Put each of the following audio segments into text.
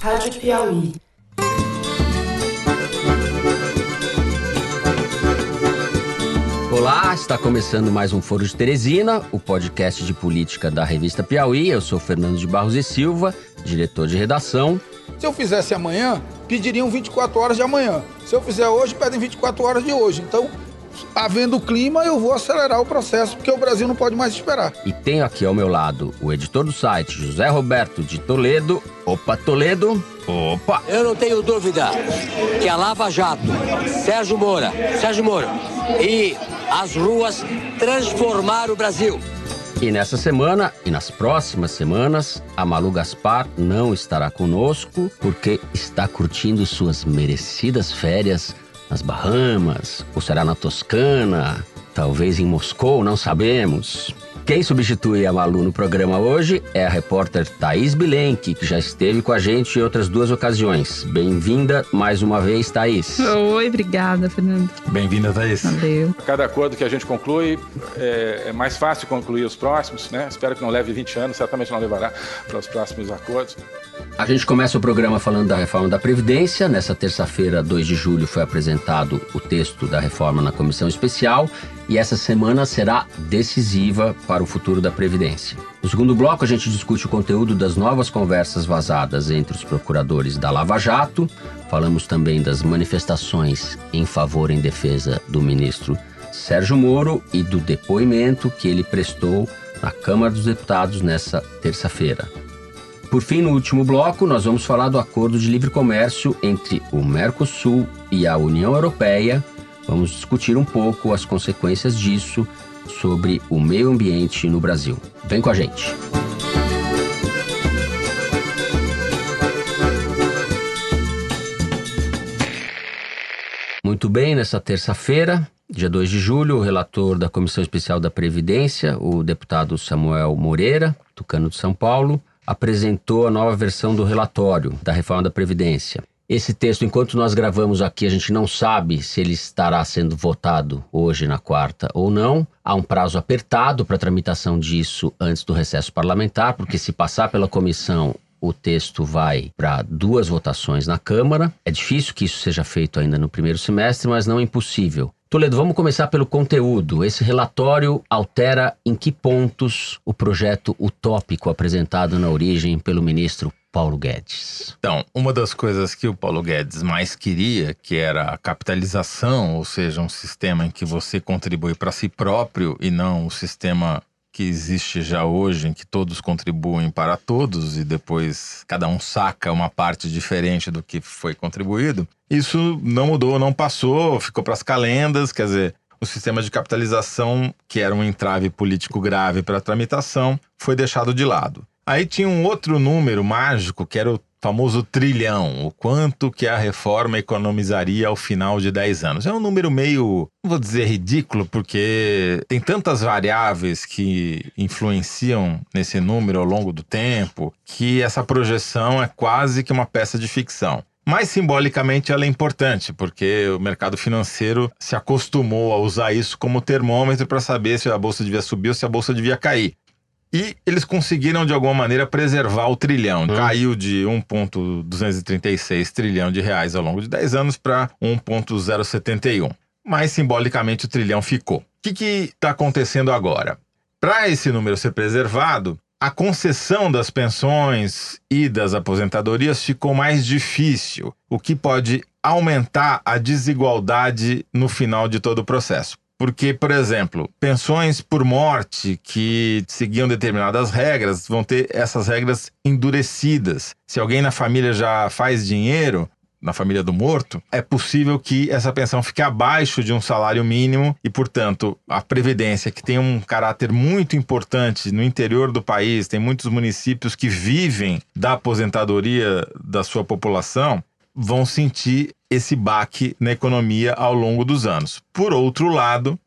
Rádio Piauí. Olá, está começando mais um Foro de Teresina, o podcast de política da revista Piauí. Eu sou Fernando de Barros e Silva, diretor de redação. Se eu fizesse amanhã, pediriam 24 horas de amanhã. Se eu fizer hoje, pedem 24 horas de hoje. Então, havendo clima, eu vou acelerar o processo, porque o Brasil não pode mais esperar. E tenho aqui ao meu lado o editor do site, José Roberto de Toledo. Opa, Toledo. Opa! Eu não tenho dúvida que a Lava Jato, Sérgio Moura, Sérgio Moura e as ruas transformaram o Brasil. E nessa semana e nas próximas semanas, a Malu Gaspar não estará conosco porque está curtindo suas merecidas férias nas Bahamas, ou será na Toscana, talvez em Moscou, não sabemos. Quem substitui a Malu no programa hoje é a repórter Thaís Bilenque, que já esteve com a gente em outras duas ocasiões. Bem-vinda mais uma vez, Thaís. Oi, obrigada, Fernando. Bem-vinda, Thaís. Valeu. Cada acordo que a gente conclui é, é, mais fácil concluir os próximos, né? Espero que não leve 20 anos, certamente não levará para os próximos acordos. A gente começa o programa falando da reforma da Previdência. Nessa terça-feira, 2 de julho, foi apresentado o texto da reforma na comissão especial e essa semana será decisiva para o futuro da Previdência. No segundo bloco, a gente discute o conteúdo das novas conversas vazadas entre os procuradores da Lava Jato. Falamos também das manifestações em favor em defesa do ministro Sérgio Moro e do depoimento que ele prestou na Câmara dos Deputados nessa terça-feira. Por fim, no último bloco, nós vamos falar do acordo de livre comércio entre o Mercosul e a União Europeia. Vamos discutir um pouco as consequências disso sobre o meio ambiente no Brasil. Vem com a gente. Muito bem, nessa terça-feira, dia 2 de julho, o relator da Comissão Especial da Previdência, o deputado Samuel Moreira, tucano de São Paulo, apresentou a nova versão do relatório da reforma da Previdência. Esse texto, enquanto nós gravamos aqui, a gente não sabe se ele estará sendo votado hoje na quarta ou não. Há um prazo apertado para tramitação disso antes do recesso parlamentar, porque se passar pela comissão, o texto vai para duas votações na Câmara. É difícil que isso seja feito ainda no primeiro semestre, mas não é impossível. Toledo, vamos começar pelo conteúdo. Esse relatório altera em que pontos o projeto utópico apresentado na origem pelo ministro Paulo Guedes? Então, uma das coisas que o Paulo Guedes mais queria, que era a capitalização, ou seja, um sistema em que você contribui para si próprio e não o sistema que existe já hoje, em que todos contribuem para todos e depois cada um saca uma parte diferente do que foi contribuído, isso não mudou, não passou, ficou para as calendas, quer dizer, o sistema de capitalização, que era um entrave político grave para a tramitação, foi deixado de lado. Aí tinha um outro número mágico, que era o famoso trilhão, o quanto que a reforma economizaria ao final de 10 anos. É um número meio, não vou dizer ridículo, porque tem tantas variáveis que influenciam nesse número ao longo do tempo, que essa projeção é quase que uma peça de ficção. Mas simbolicamente ela é importante, porque o mercado financeiro se acostumou a usar isso como termômetro para saber se a bolsa devia subir ou se a bolsa devia cair. E eles conseguiram, de alguma maneira, preservar o trilhão. Hum. Caiu de 1,236 trilhão de reais ao longo de 10 anos para 1,071. Mas, simbolicamente, o trilhão ficou. O que está acontecendo agora? Para esse número ser preservado, a concessão das pensões e das aposentadorias ficou mais difícil, o que pode aumentar a desigualdade no final de todo o processo. Porque, por exemplo, pensões por morte que seguiam determinadas regras vão ter essas regras endurecidas. Se alguém na família já faz dinheiro, na família do morto, é possível que essa pensão fique abaixo de um salário mínimo e, portanto, a previdência, que tem um caráter muito importante no interior do país, tem muitos municípios que vivem da aposentadoria da sua população, vão sentir esse baque na economia ao longo dos anos. Por outro lado,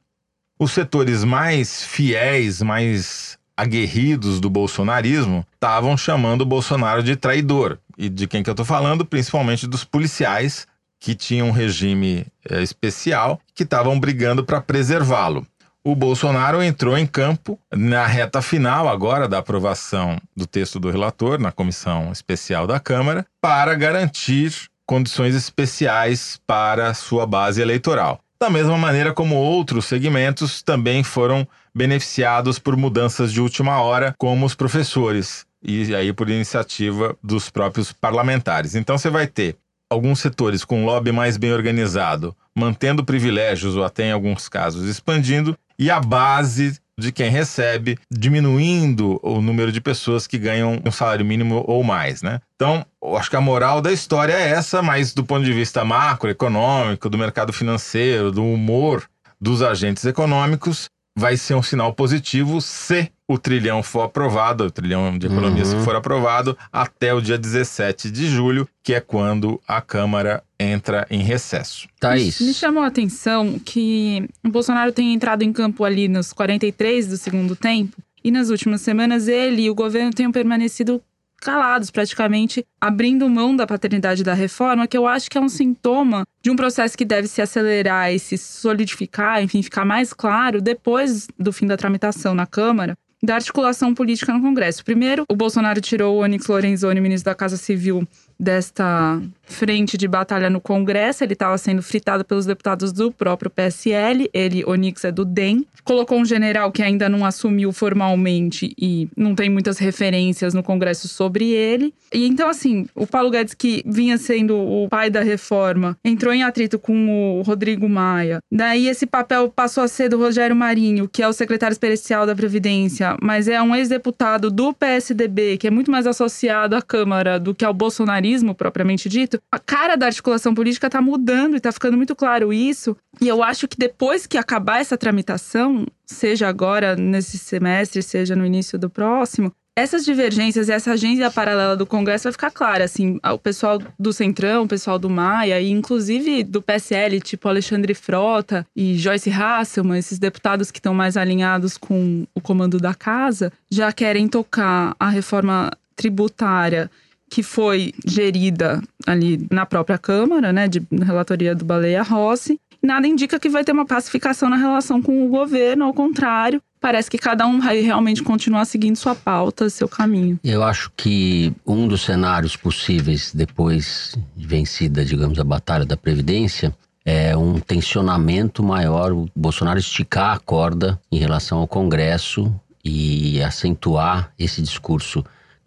os setores mais fiéis, mais aguerridos do bolsonarismo estavam chamando o Bolsonaro de traidor. E de quem que eu estou falando? Principalmente dos policiais que tinham um regime é, especial que estavam brigando para preservá-lo. o Bolsonaro entrou em campo na reta final agora da aprovação do texto do relator na comissão especial da Câmara para garantir condições especiais para sua base eleitoral. Da mesma maneira como outros segmentos também foram beneficiados por mudanças de última hora, como os professores, e aí por iniciativa dos próprios parlamentares. Então você vai ter alguns setores com lobby mais bem organizado, mantendo privilégios ou até em alguns casos expandindo, e a base de quem recebe, diminuindo o número de pessoas que ganham um salário mínimo ou mais, né? Então, acho que a moral da história é essa, mas do ponto de vista macroeconômico, do mercado financeiro, do humor dos agentes econômicos, vai ser um sinal positivo se o trilhão for aprovado, o trilhão de economias uhum. for aprovado, até o dia 17 de julho, que é quando a Câmara entra em recesso. Thaís. Me chamou a atenção que o Bolsonaro tem entrado em campo ali nos 43 do segundo tempo, e nas últimas semanas ele e o governo tenham permanecido calados, praticamente abrindo mão da paternidade da reforma, que eu acho que é um sintoma de um processo que deve se acelerar e se solidificar, enfim, ficar mais claro depois do fim da tramitação na Câmara, da articulação política no Congresso. Primeiro, o Bolsonaro tirou o Onyx Lorenzoni, ministro da Casa Civil, desta frente de batalha no Congresso. Ele estava sendo fritado pelos deputados do próprio PSL. Ele, Onix, é do DEM. Colocou um general que ainda não assumiu formalmente e não tem muitas referências no Congresso sobre ele. E então, assim, o Paulo Guedes, que vinha sendo o pai da reforma, entrou em atrito com o Rodrigo Maia. Daí esse papel passou a ser do Rogério Marinho, que é o secretário especial da Previdência, mas é um ex-deputado do PSDB, que é muito mais associado à Câmara do que ao bolsonarismo propriamente dito a cara da articulação política está mudando e está ficando muito claro isso. E eu acho que depois que acabar essa tramitação, seja agora nesse semestre, seja no início do próximo, essas divergências e essa agenda paralela do Congresso vai ficar clara, assim, o pessoal do Centrão, o pessoal do Maia e inclusive do PSL, tipo Alexandre Frota e Joyce Hasselman, esses deputados que estão mais alinhados com o comando da casa, já querem tocar a reforma tributária que foi gerida ali na própria Câmara, né, de relatoria do Baleia Rossi. Nada indica que vai ter uma pacificação na relação com o governo, ao contrário, parece que cada um vai realmente continuar seguindo sua pauta, seu caminho. Eu acho que um dos cenários possíveis depois de vencida, digamos, a batalha da Previdência, é um tensionamento maior, o Bolsonaro esticar a corda em relação ao Congresso e acentuar esse discurso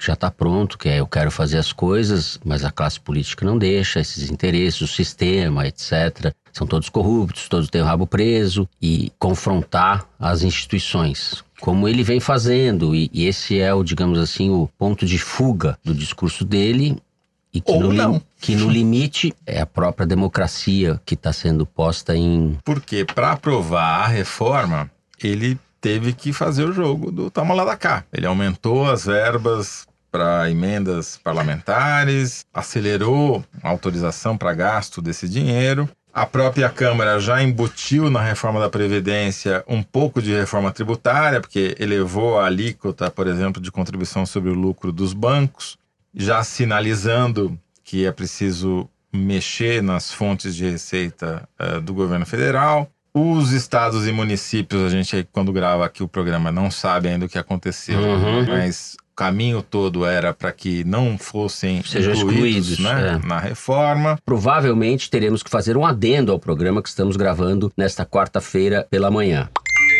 já está pronto, que é eu quero fazer as coisas, mas a classe política não deixa, esses interesses, o sistema, etc. São todos corruptos, todos têm o rabo preso e confrontar as instituições, como ele vem fazendo. E, e esse é o, digamos assim, o ponto de fuga do discurso dele e que, Ou no, não. que no limite é a própria democracia que está sendo posta em. Porque para aprovar a reforma, ele teve que fazer o jogo do toma lá da cá. Ele aumentou as verbas para emendas parlamentares, acelerou a autorização para gasto desse dinheiro. A própria Câmara já embutiu na reforma da Previdência um pouco de reforma tributária, porque elevou a alíquota, por exemplo, de contribuição sobre o lucro dos bancos, já sinalizando que é preciso mexer nas fontes de receita uh, do governo federal. Os estados e municípios, a gente, quando grava aqui o programa, não sabe ainda o que aconteceu, uhum. mas caminho todo era para que não fossem Sejam incluídos, excluídos né, é. na reforma. Provavelmente teremos que fazer um adendo ao programa que estamos gravando nesta quarta-feira pela manhã.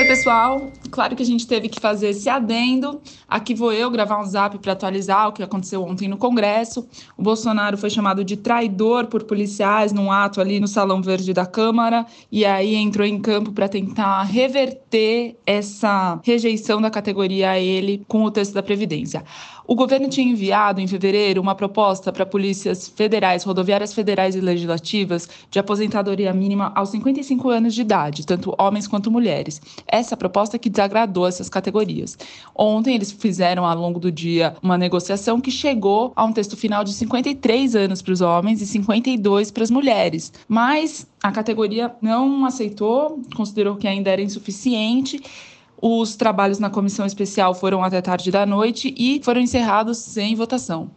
Oi, pessoal. Claro que a gente teve que fazer esse adendo. Aqui vou eu gravar um zap para atualizar o que aconteceu ontem no Congresso. O Bolsonaro foi chamado de traidor por policiais num ato ali no Salão Verde da Câmara e aí entrou em campo para tentar reverter essa rejeição da categoria a ele com o texto da Previdência. O governo tinha enviado em fevereiro uma proposta para polícias federais, rodoviárias federais e legislativas de aposentadoria mínima aos 55 anos de idade, tanto homens quanto mulheres. Essa proposta que desagradou essas categorias. Ontem eles fizeram ao longo do dia uma negociação que chegou a um texto final de 53 anos para os homens e 52 para as mulheres. Mas a categoria não aceitou, considerou que ainda era insuficiente os trabalhos na comissão especial foram até tarde da noite e foram encerrados sem votação.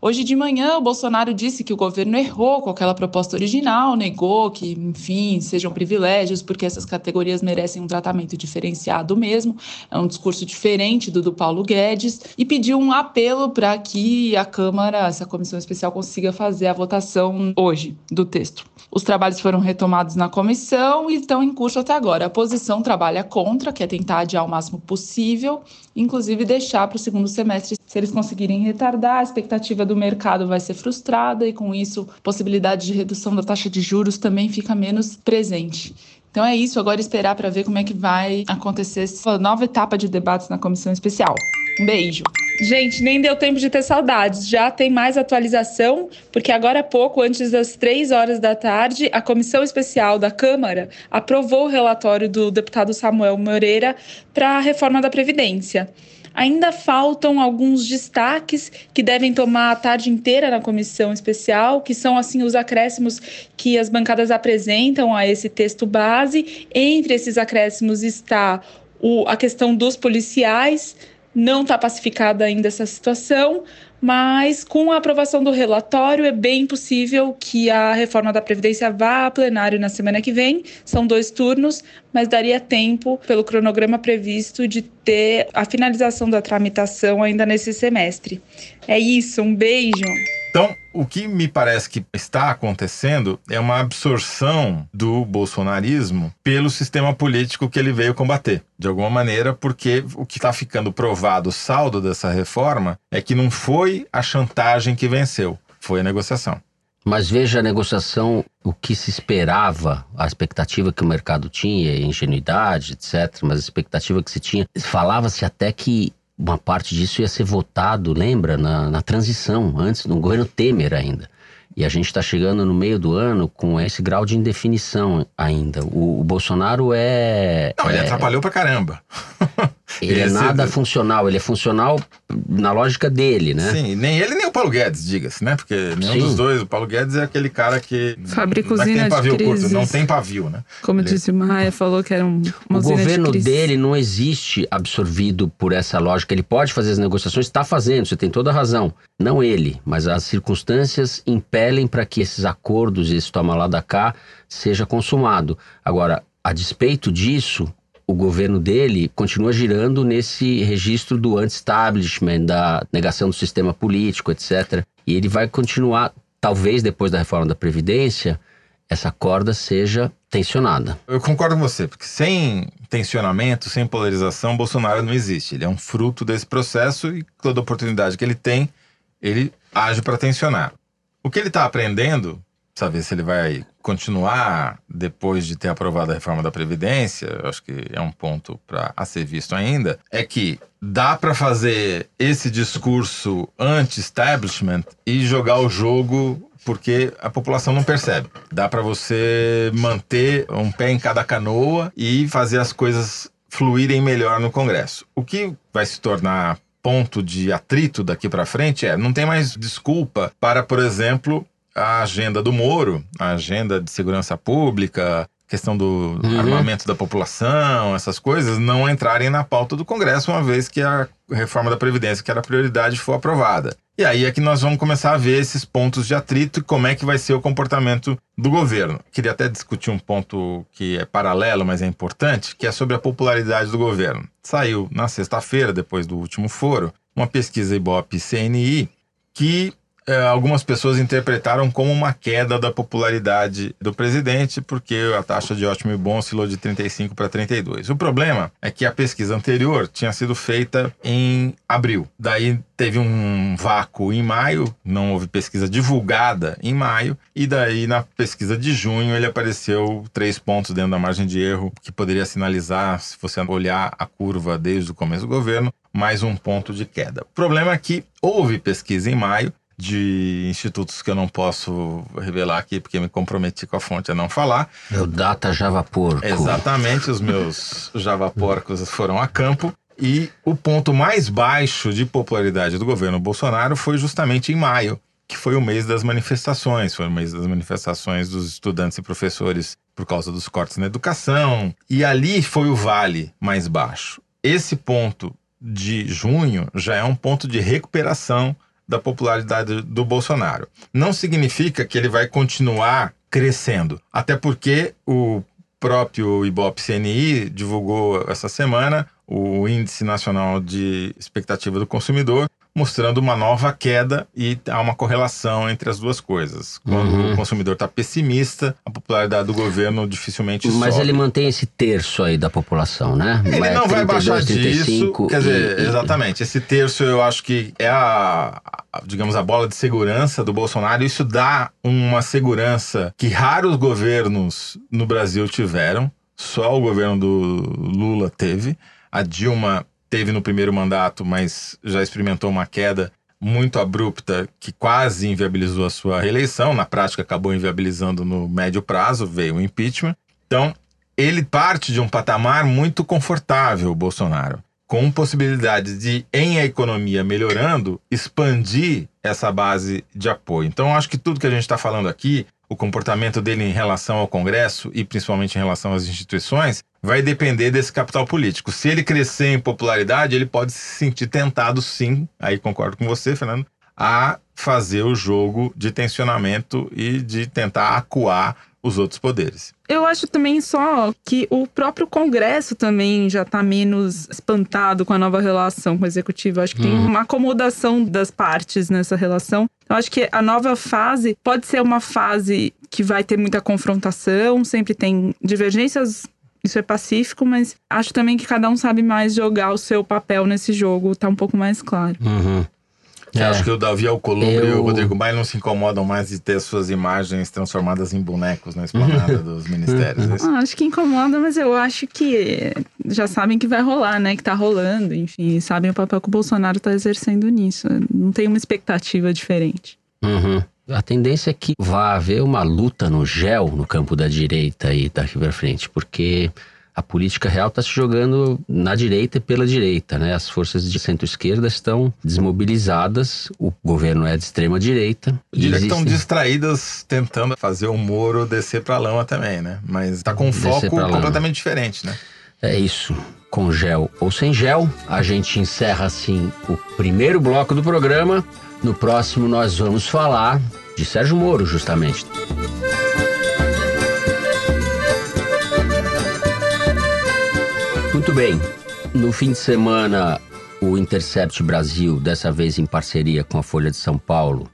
Hoje de manhã, o Bolsonaro disse que o governo errou com aquela proposta original, negou que, enfim, sejam privilégios, porque essas categorias merecem um tratamento diferenciado mesmo. É um discurso diferente do do Paulo Guedes e pediu um apelo para que a Câmara, essa comissão especial, consiga fazer a votação hoje do texto. Os trabalhos foram retomados na comissão e estão em curso até agora. A oposição trabalha contra, quer tentar adiar o máximo possível, inclusive deixar para o segundo semestre. Se eles conseguirem retardar, a expectativa do mercado vai ser frustrada e, com isso, possibilidade de redução da taxa de juros também fica menos presente. Então é isso, agora esperar para ver como é que vai acontecer essa nova etapa de debates na comissão especial. Um beijo. Gente, nem deu tempo de ter saudades. Já tem mais atualização, porque agora há pouco, antes das três horas da tarde, a comissão especial da Câmara aprovou o relatório do deputado Samuel Moreira para a reforma da Previdência. Ainda faltam alguns destaques que devem tomar a tarde inteira na comissão especial, que são assim os acréscimos que as bancadas apresentam a esse texto base. Entre esses acréscimos está o, a questão dos policiais, não está pacificada ainda essa situação, mas com a aprovação do relatório é bem possível que a reforma da Previdência vá a plenário na semana que vem. São dois turnos, mas daria tempo, pelo cronograma previsto, de ter a finalização da tramitação ainda nesse semestre. É isso, um beijo! Então, o que me parece que está acontecendo é uma absorção do bolsonarismo pelo sistema político que ele veio combater, de alguma maneira, porque o que está ficando provado, o saldo dessa reforma, é que não foi a chantagem que venceu, foi a negociação. Mas veja a negociação, o que se esperava, a expectativa que o mercado tinha, ingenuidade, etc., mas a expectativa que se tinha. Falava-se até que uma parte disso ia ser votado, lembra, na, na transição, antes, no governo Temer ainda. E a gente está chegando no meio do ano com esse grau de indefinição ainda. O, o Bolsonaro é. Não, ele é, atrapalhou pra caramba. Ele é nada funcional, ele é funcional na lógica dele, né? Sim, nem ele nem o Paulo Guedes, diga-se, né? Porque nenhum Sim. dos dois, o Paulo Guedes é aquele cara que. Fabrica usina não é tem pavio curto, não tem pavio, né? Como ele... disse o Maia, falou que era um. o governo de dele não existe absorvido por essa lógica. Ele pode fazer as negociações, está fazendo, você tem toda a razão. Não ele, mas as circunstâncias impelem para que esses acordos, esse toma lá da cá, seja consumado. Agora, a despeito disso, o governo dele continua girando nesse registro do anti-establishment, da negação do sistema político, etc. E ele vai continuar, talvez depois da reforma da Previdência, essa corda seja tensionada. Eu concordo com você, porque sem tensionamento, sem polarização, Bolsonaro não existe. Ele é um fruto desse processo e toda oportunidade que ele tem, ele age para tensionar. O que ele está aprendendo saber se ele vai continuar depois de ter aprovado a reforma da Previdência, acho que é um ponto para a ser visto ainda, é que dá para fazer esse discurso anti-establishment e jogar o jogo porque a população não percebe. Dá para você manter um pé em cada canoa e fazer as coisas fluírem melhor no Congresso. O que vai se tornar ponto de atrito daqui para frente é não tem mais desculpa para, por exemplo, a agenda do Moro, a agenda de segurança pública, questão do uhum. armamento da população, essas coisas, não entrarem na pauta do Congresso, uma vez que a reforma da Previdência, que era prioridade, for aprovada. E aí é que nós vamos começar a ver esses pontos de atrito e como é que vai ser o comportamento do governo. Queria até discutir um ponto que é paralelo, mas é importante, que é sobre a popularidade do governo. Saiu na sexta-feira, depois do último foro, uma pesquisa Ibope CNI que algumas pessoas interpretaram como uma queda da popularidade do presidente, porque a taxa de ótimo e bom oscilou de 35 para 32. O problema é que a pesquisa anterior tinha sido feita em abril. Daí teve um vácuo em maio, não houve pesquisa divulgada em maio, e daí na pesquisa de junho ele apareceu três pontos dentro da margem de erro, que poderia sinalizar, se você olhar a curva desde o começo do governo, mais um ponto de queda. O problema é que houve pesquisa em maio de institutos que eu não posso revelar aqui porque me comprometi com a fonte a não falar. Meu data Java Porco. Exatamente, os meus Java Porcos foram a campo. E o ponto mais baixo de popularidade do governo Bolsonaro foi justamente em maio, que foi o mês das manifestações, foi o mês das manifestações dos estudantes e professores por causa dos cortes na educação. E ali foi o vale mais baixo. Esse ponto de junho já é um ponto de recuperação da popularidade do Bolsonaro. Não significa que ele vai continuar crescendo, até porque o próprio Ibope CNI divulgou essa semana o Índice Nacional de Expectativa do Consumidor, mostrando uma nova queda e há uma correlação entre as duas coisas. Quando uhum. o consumidor está pessimista, a popularidade do governo dificilmente Mas sobe. ele mantém esse terço aí da população, né? Ele não 32, vai baixar 35, disso. Quer dizer, e, exatamente. Esse terço eu acho que é a, a, digamos, a bola de segurança do Bolsonaro. Isso dá uma segurança que raros governos no Brasil tiveram. Só o governo do Lula teve. A Dilma teve no primeiro mandato, mas já experimentou uma queda muito abrupta que quase inviabilizou a sua reeleição. Na prática, acabou inviabilizando no médio prazo, veio o impeachment. Então, ele parte de um patamar muito confortável, Bolsonaro, com possibilidade de, em a economia melhorando, expandir essa base de apoio. Então, acho que tudo que a gente está falando aqui o comportamento dele em relação ao Congresso e principalmente em relação às instituições vai depender desse capital político. Se ele crescer em popularidade, ele pode se sentir tentado, sim, aí concordo com você, Fernando, a fazer o jogo de tensionamento e de tentar acuar os outros poderes. Eu acho também só que o próprio Congresso também já está menos espantado com a nova relação com o Executivo. Eu acho que tem uhum. uma acomodação das partes nessa relação. Eu acho que a nova fase pode ser uma fase que vai ter muita confrontação, sempre tem divergências isso é pacífico, mas acho também que cada um sabe mais jogar o seu papel nesse jogo, tá um pouco mais claro. Uhum. É. Acho que o Davi Alcolumbre eu... e o Rodrigo Maia não se incomodam mais de ter suas imagens transformadas em bonecos na esplanada dos ministérios. É ah, acho que incomoda, mas eu acho que já sabem que vai rolar, né? Que tá rolando, enfim, sabem o papel que o Bolsonaro tá exercendo nisso. Não tem uma expectativa diferente. Uhum. A tendência é que vá haver uma luta no gel no campo da direita aí daqui para frente, porque a política real está se jogando na direita e pela direita, né? As forças de centro-esquerda estão desmobilizadas, o governo é de extrema direita. Diria existem... que estão distraídas tentando fazer o Moro descer para a lama também, né? Mas está com um foco completamente diferente, né? É isso. Com gel ou sem gel, a gente encerra assim o primeiro bloco do programa. No próximo nós vamos falar de Sérgio Moro, justamente. Muito bem. No fim de semana, o Intercept Brasil, dessa vez em parceria com a Folha de São Paulo,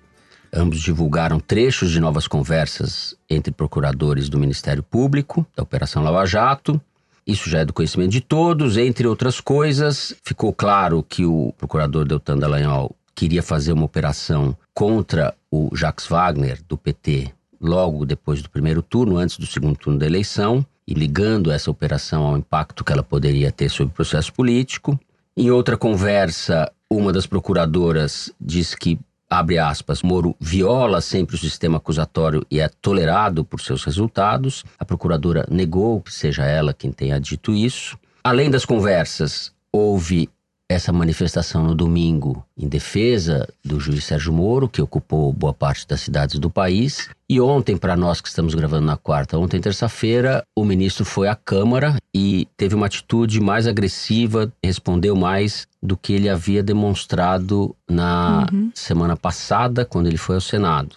ambos divulgaram trechos de novas conversas entre procuradores do Ministério Público, da Operação Lava Jato. Isso já é do conhecimento de todos, entre outras coisas. Ficou claro que o procurador Deltan Dallagnol queria fazer uma operação contra o Jacques Wagner, do PT, logo depois do primeiro turno, antes do segundo turno da eleição e ligando essa operação ao impacto que ela poderia ter sobre o processo político. Em outra conversa, uma das procuradoras diz que, abre aspas, Moro viola sempre o sistema acusatório e é tolerado por seus resultados. A procuradora negou que seja ela quem tenha dito isso. Além das conversas, houve essa manifestação no domingo em defesa do juiz Sérgio Moro, que ocupou boa parte das cidades do país. E ontem, para nós que estamos gravando na quarta, ontem, terça-feira, o ministro foi à Câmara e teve uma atitude mais agressiva, respondeu mais do que ele havia demonstrado na uhum. semana passada, quando ele foi ao Senado.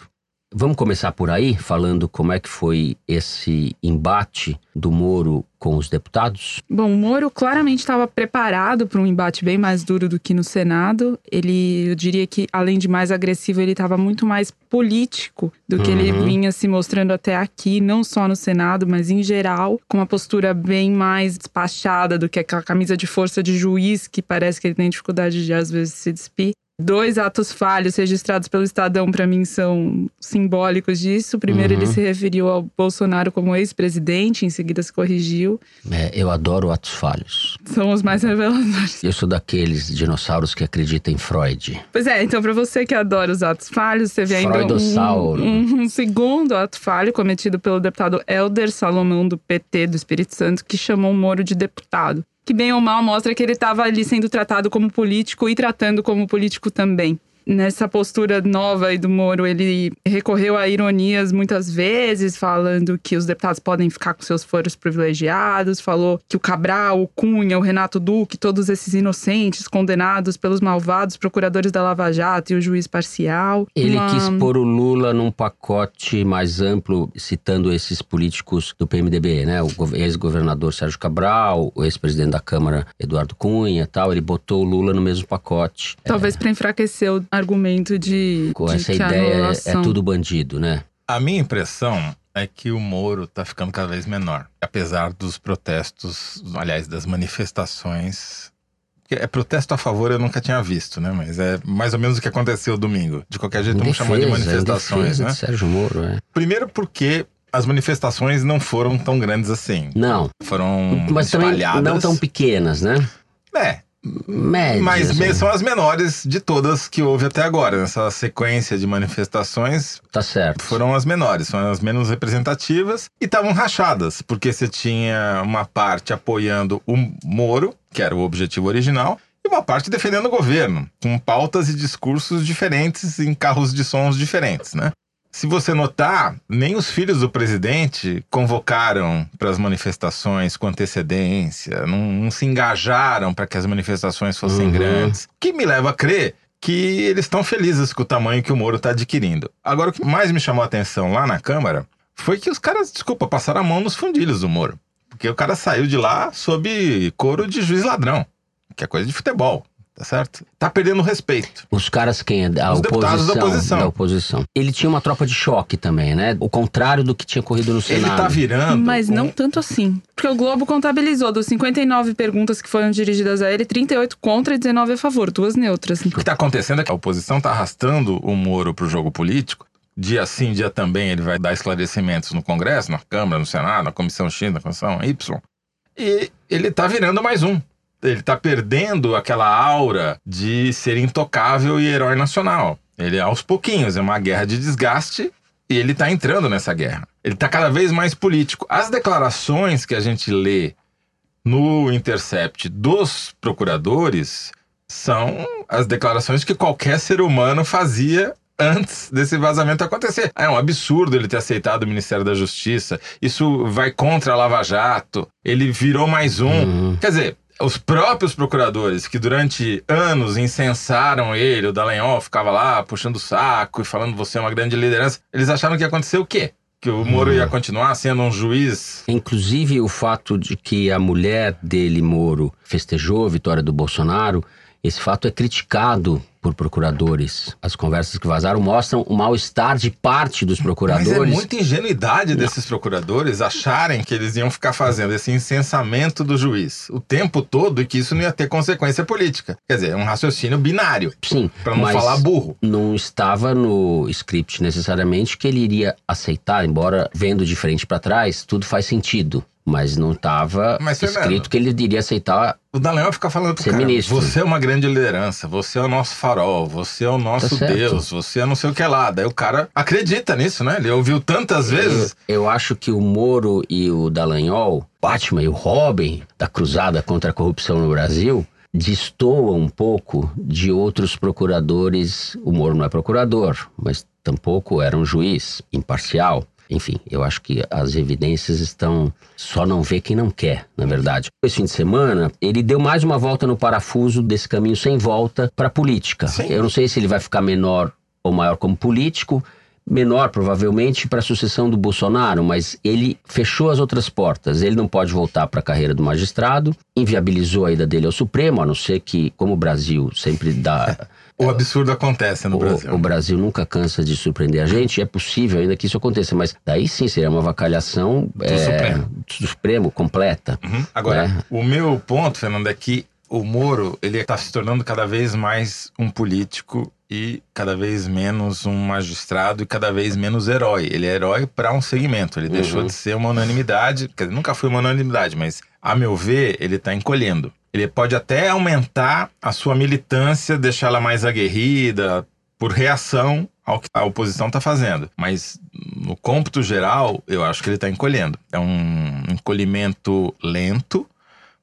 Vamos começar por aí, falando como é que foi esse embate do Moro com os deputados? Bom, o Moro claramente estava preparado para um embate bem mais duro do que no Senado. Ele, eu diria que, além de mais agressivo, ele estava muito mais político do que uhum. ele vinha se mostrando até aqui, não só no Senado, mas em geral, com uma postura bem mais despachada do que aquela camisa de força de juiz que parece que ele tem dificuldade de, às vezes, se despir. Dois atos falhos registrados pelo Estadão, para mim, são simbólicos disso. Primeiro, uhum. ele se referiu ao Bolsonaro como ex-presidente, em seguida se corrigiu. É, eu adoro atos falhos. São os mais reveladores. Eu sou daqueles dinossauros que acreditam em Freud. Pois é, então, para você que adora os atos falhos, você vê ainda um, um, um segundo ato falho cometido pelo deputado Helder Salomão, do PT do Espírito Santo, que chamou o Moro de deputado que bem ou mal mostra que ele estava ali sendo tratado como político e tratando como político também. Nessa postura nova aí do Moro, ele recorreu a ironias muitas vezes, falando que os deputados podem ficar com seus foros privilegiados, falou que o Cabral, o Cunha, o Renato Duque, todos esses inocentes condenados pelos malvados procuradores da Lava Jato e o juiz parcial. Ele Uma- quis pôr o Lula num pacote mais amplo, citando esses políticos do PMDB, né? O gov- ex-governador Sérgio Cabral, o ex-presidente da Câmara Eduardo Cunha e tal. Ele botou o Lula no mesmo pacote. Talvez para enfraquecer o argumento de, Com de essa ideia é- é, anulação- tudo bandido, né? A minha impressão é que o Moro tá ficando cada vez menor. Apesar dos protestos, aliás, das manifestações. que É protesto a favor eu nunca tinha visto, né? Mas é mais ou menos o que aconteceu domingo. De qualquer jeito, Em vamos chamar de defesa, manifestações, defesa né? de Sérgio Moro, é. Primeiro porque as manifestações não foram tão grandes assim. Não, Foram mas também espalhadas. não tão pequenas, né? É, Médias. mas né? são as menores de todas que houve até agora. Nessa sequência de manifestações, Tá certo. foram as menores, foram as menos representativas e estavam rachadas, porque você tinha uma parte apoiando o Moro, que era o objetivo original, e uma parte defendendo o governo, com pautas e discursos diferentes em carros de sons diferentes, né? Se você notar, nem os filhos do presidente convocaram para as manifestações com antecedência, não, não se engajaram para que as manifestações fossem Uhum. grandes. O que me leva a crer que eles estão felizes com o tamanho que o Moro está adquirindo. Agora, o que mais me chamou a atenção lá na Câmara foi que os caras, desculpa, passaram a mão nos fundilhos do Moro. Porque o cara saiu de lá sob coro de juiz ladrão, que é coisa de futebol, tá certo? Tá perdendo o respeito. Os caras quem é da Os oposição, deputados da oposição. da oposição. Ele tinha uma tropa de choque também, né? O contrário do que tinha corrido no Ele Senado. tá virando. Mas não um- tanto assim. Porque o Globo contabilizou dos 59 perguntas que foram dirigidas a ele, 38 contra e 19 a favor, duas neutras. O que está acontecendo é que a oposição está arrastando o Moro para o jogo político. Dia sim, dia também, ele vai dar esclarecimentos no Congresso, na Câmara, no Senado, na Comissão X, na Comissão Y. E ele está virando mais um. Ele está perdendo aquela aura de ser intocável e herói nacional. Ele, aos pouquinhos, é uma guerra de desgaste e ele está entrando nessa guerra. Ele está cada vez mais político. As declarações que a gente lê no Intercept dos procuradores são as declarações que qualquer ser humano fazia antes desse vazamento acontecer. É um absurdo ele ter aceitado o Ministério da Justiça. Isso vai contra a Lava Jato. Ele virou mais um. Uhum. Quer dizer, os próprios procuradores que durante anos incensaram ele, o Dallagnol ficava lá puxando o saco e falando você é uma grande liderança, eles acharam que ia acontecer o quê? Que o Moro ia continuar sendo um juiz? Inclusive o fato de que a mulher dele, Moro, festejou a vitória do Bolsonaro, esse fato é criticado por procuradores. As conversas que vazaram mostram o mal-estar de parte dos procuradores. Mas é muita ingenuidade desses procuradores acharem que eles iam ficar fazendo esse incensamento do juiz o tempo todo e que isso não ia ter consequência política. Quer dizer, é um raciocínio binário, Sim, para não mas falar burro. não estava no script necessariamente que ele iria aceitar, embora vendo de frente para trás, tudo faz sentido. Mas não estava Fernando, escrito que ele iria aceitar. O Dallagnol fica falando pro cara, ministro. você é uma grande liderança, você é o nosso farol, você é o nosso Tá. Deus, você é não sei o que lá. Daí o cara acredita nisso, né? Ele ouviu tantas vezes. Eu, eu acho que o Moro e o Dallagnol, Batman e o Robin da cruzada contra a corrupção no Brasil, destoam um pouco de outros procuradores. O Moro não é procurador, mas tampouco era um juiz imparcial. Enfim, eu acho que as evidências estão. Só não vê quem não quer, na verdade. Esse fim de semana, ele deu mais uma volta no parafuso desse caminho sem volta para a política. Sim. Eu não sei se ele vai ficar menor ou maior como político, menor provavelmente para a sucessão do Bolsonaro, mas ele fechou as outras portas. Ele não pode voltar para a carreira do magistrado, inviabilizou a ida dele ao Supremo, a não ser que, como o Brasil sempre dá. O absurdo acontece no o, Brasil. o Brasil nunca cansa de surpreender a gente, é possível ainda que isso aconteça, mas daí sim seria uma vacalhação é, Supremo. do Supremo completa. Uhum. Agora, né? o meu ponto, Fernando, é que o Moro ele está se tornando cada vez mais um político e cada vez menos um magistrado e cada vez menos herói. Ele é herói para um segmento. Ele deixou Uhum. de ser uma unanimidade, quer dizer, nunca foi uma unanimidade, mas a meu ver ele está encolhendo. Ele pode até aumentar a sua militância, deixá-la mais aguerrida por reação ao que a oposição está fazendo. Mas no cômputo geral, eu acho que ele está encolhendo. É um encolhimento lento,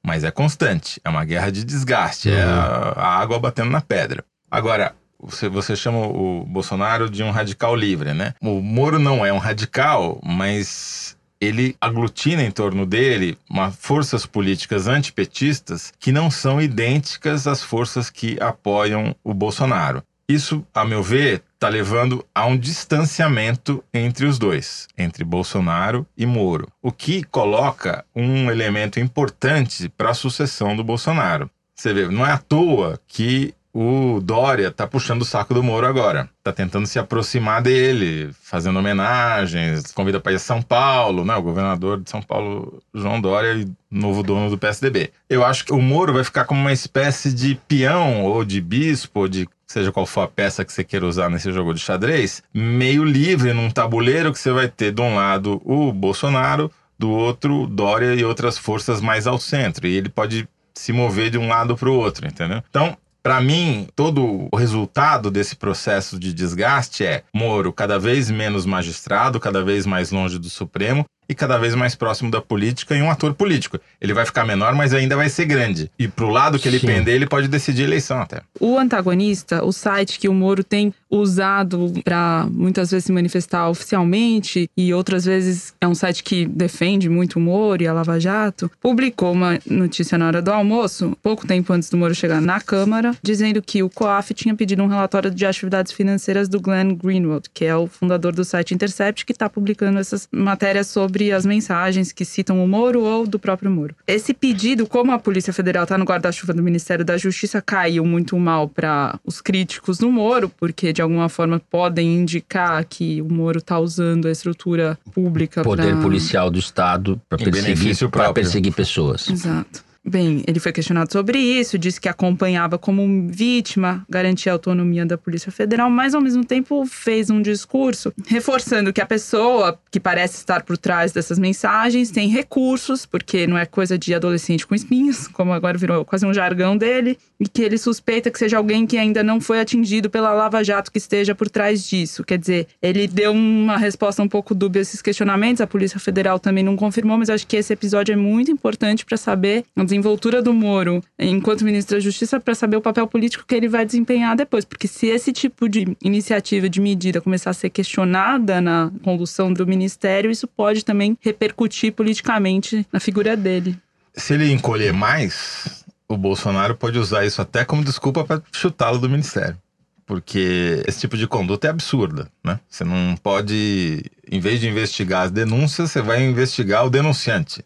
mas é constante. É uma guerra de desgaste. É Uhum. a, a água batendo na pedra. Agora, você, você chama o Bolsonaro de um radical livre, né? O Moro não é um radical, mas ele aglutina em torno dele uma, forças políticas antipetistas que não são idênticas às forças que apoiam o Bolsonaro. Isso, a meu ver, está levando a um distanciamento entre os dois, entre Bolsonaro e Moro, o que coloca um elemento importante para a sucessão do Bolsonaro. Você vê, não é à toa que o Dória tá puxando o saco do Moro agora. Tá tentando se aproximar dele, fazendo homenagens, convida para ir a São Paulo, né? O governador de São Paulo, João Dória, e novo dono do PSDB. Eu acho que o Moro vai ficar como uma espécie de peão ou de bispo, ou de seja qual for a peça que você queira usar nesse jogo de xadrez, meio livre num tabuleiro que você vai ter de um lado o Bolsonaro, do outro Dória e outras forças mais ao centro. E ele pode se mover de um lado para o outro, entendeu? Então, para mim, todo o resultado desse processo de desgaste é Moro cada vez menos magistrado, cada vez mais longe do Supremo e cada vez mais próximo da política e um ator político. Ele vai ficar menor, mas ainda vai ser grande. E pro lado que ele Sim. pender, ele pode decidir a eleição até. O antagonista, o site que o Moro tem usado para muitas vezes se manifestar oficialmente e outras vezes é um site que defende muito o Moro e a Lava Jato, publicou uma notícia na hora do almoço, pouco tempo antes do Moro chegar na Câmara, dizendo que o COAF tinha pedido um relatório de atividades financeiras do Glenn Greenwald, que é o fundador do site Intercept, que está publicando essas matérias sobre as mensagens que citam o Moro ou do próprio Moro. Esse pedido, como a Polícia Federal está no guarda-chuva do Ministério da Justiça, caiu muito mal para os críticos do Moro, porque de alguma forma podem indicar que o Moro está usando a estrutura pública. Poder pra... policial do Estado para perseguir, perseguir pessoas. Exato. Bem, ele foi questionado sobre isso, disse que acompanhava como vítima, garantia a autonomia da Polícia Federal, mas ao mesmo tempo fez um discurso reforçando que a pessoa que parece estar por trás dessas mensagens tem recursos, porque não é coisa de adolescente com espinhos, como agora virou quase um jargão dele, e que ele suspeita que seja alguém que ainda não foi atingido pela Lava Jato que esteja por trás disso. Quer dizer, ele deu uma resposta um pouco dúbia a esses questionamentos, a Polícia Federal também não confirmou, mas acho que esse episódio é muito importante para saber desenvoltura do Moro enquanto ministro da Justiça para saber o papel político que ele vai desempenhar depois. Porque se esse tipo de iniciativa, de medida começar a ser questionada na condução do ministério, isso pode também repercutir politicamente na figura dele. Se ele encolher mais, o Bolsonaro pode usar isso até como desculpa para chutá-lo do ministério. Porque esse tipo de conduta é absurda, né? Você não pode, em vez de investigar as denúncias, você vai investigar o denunciante.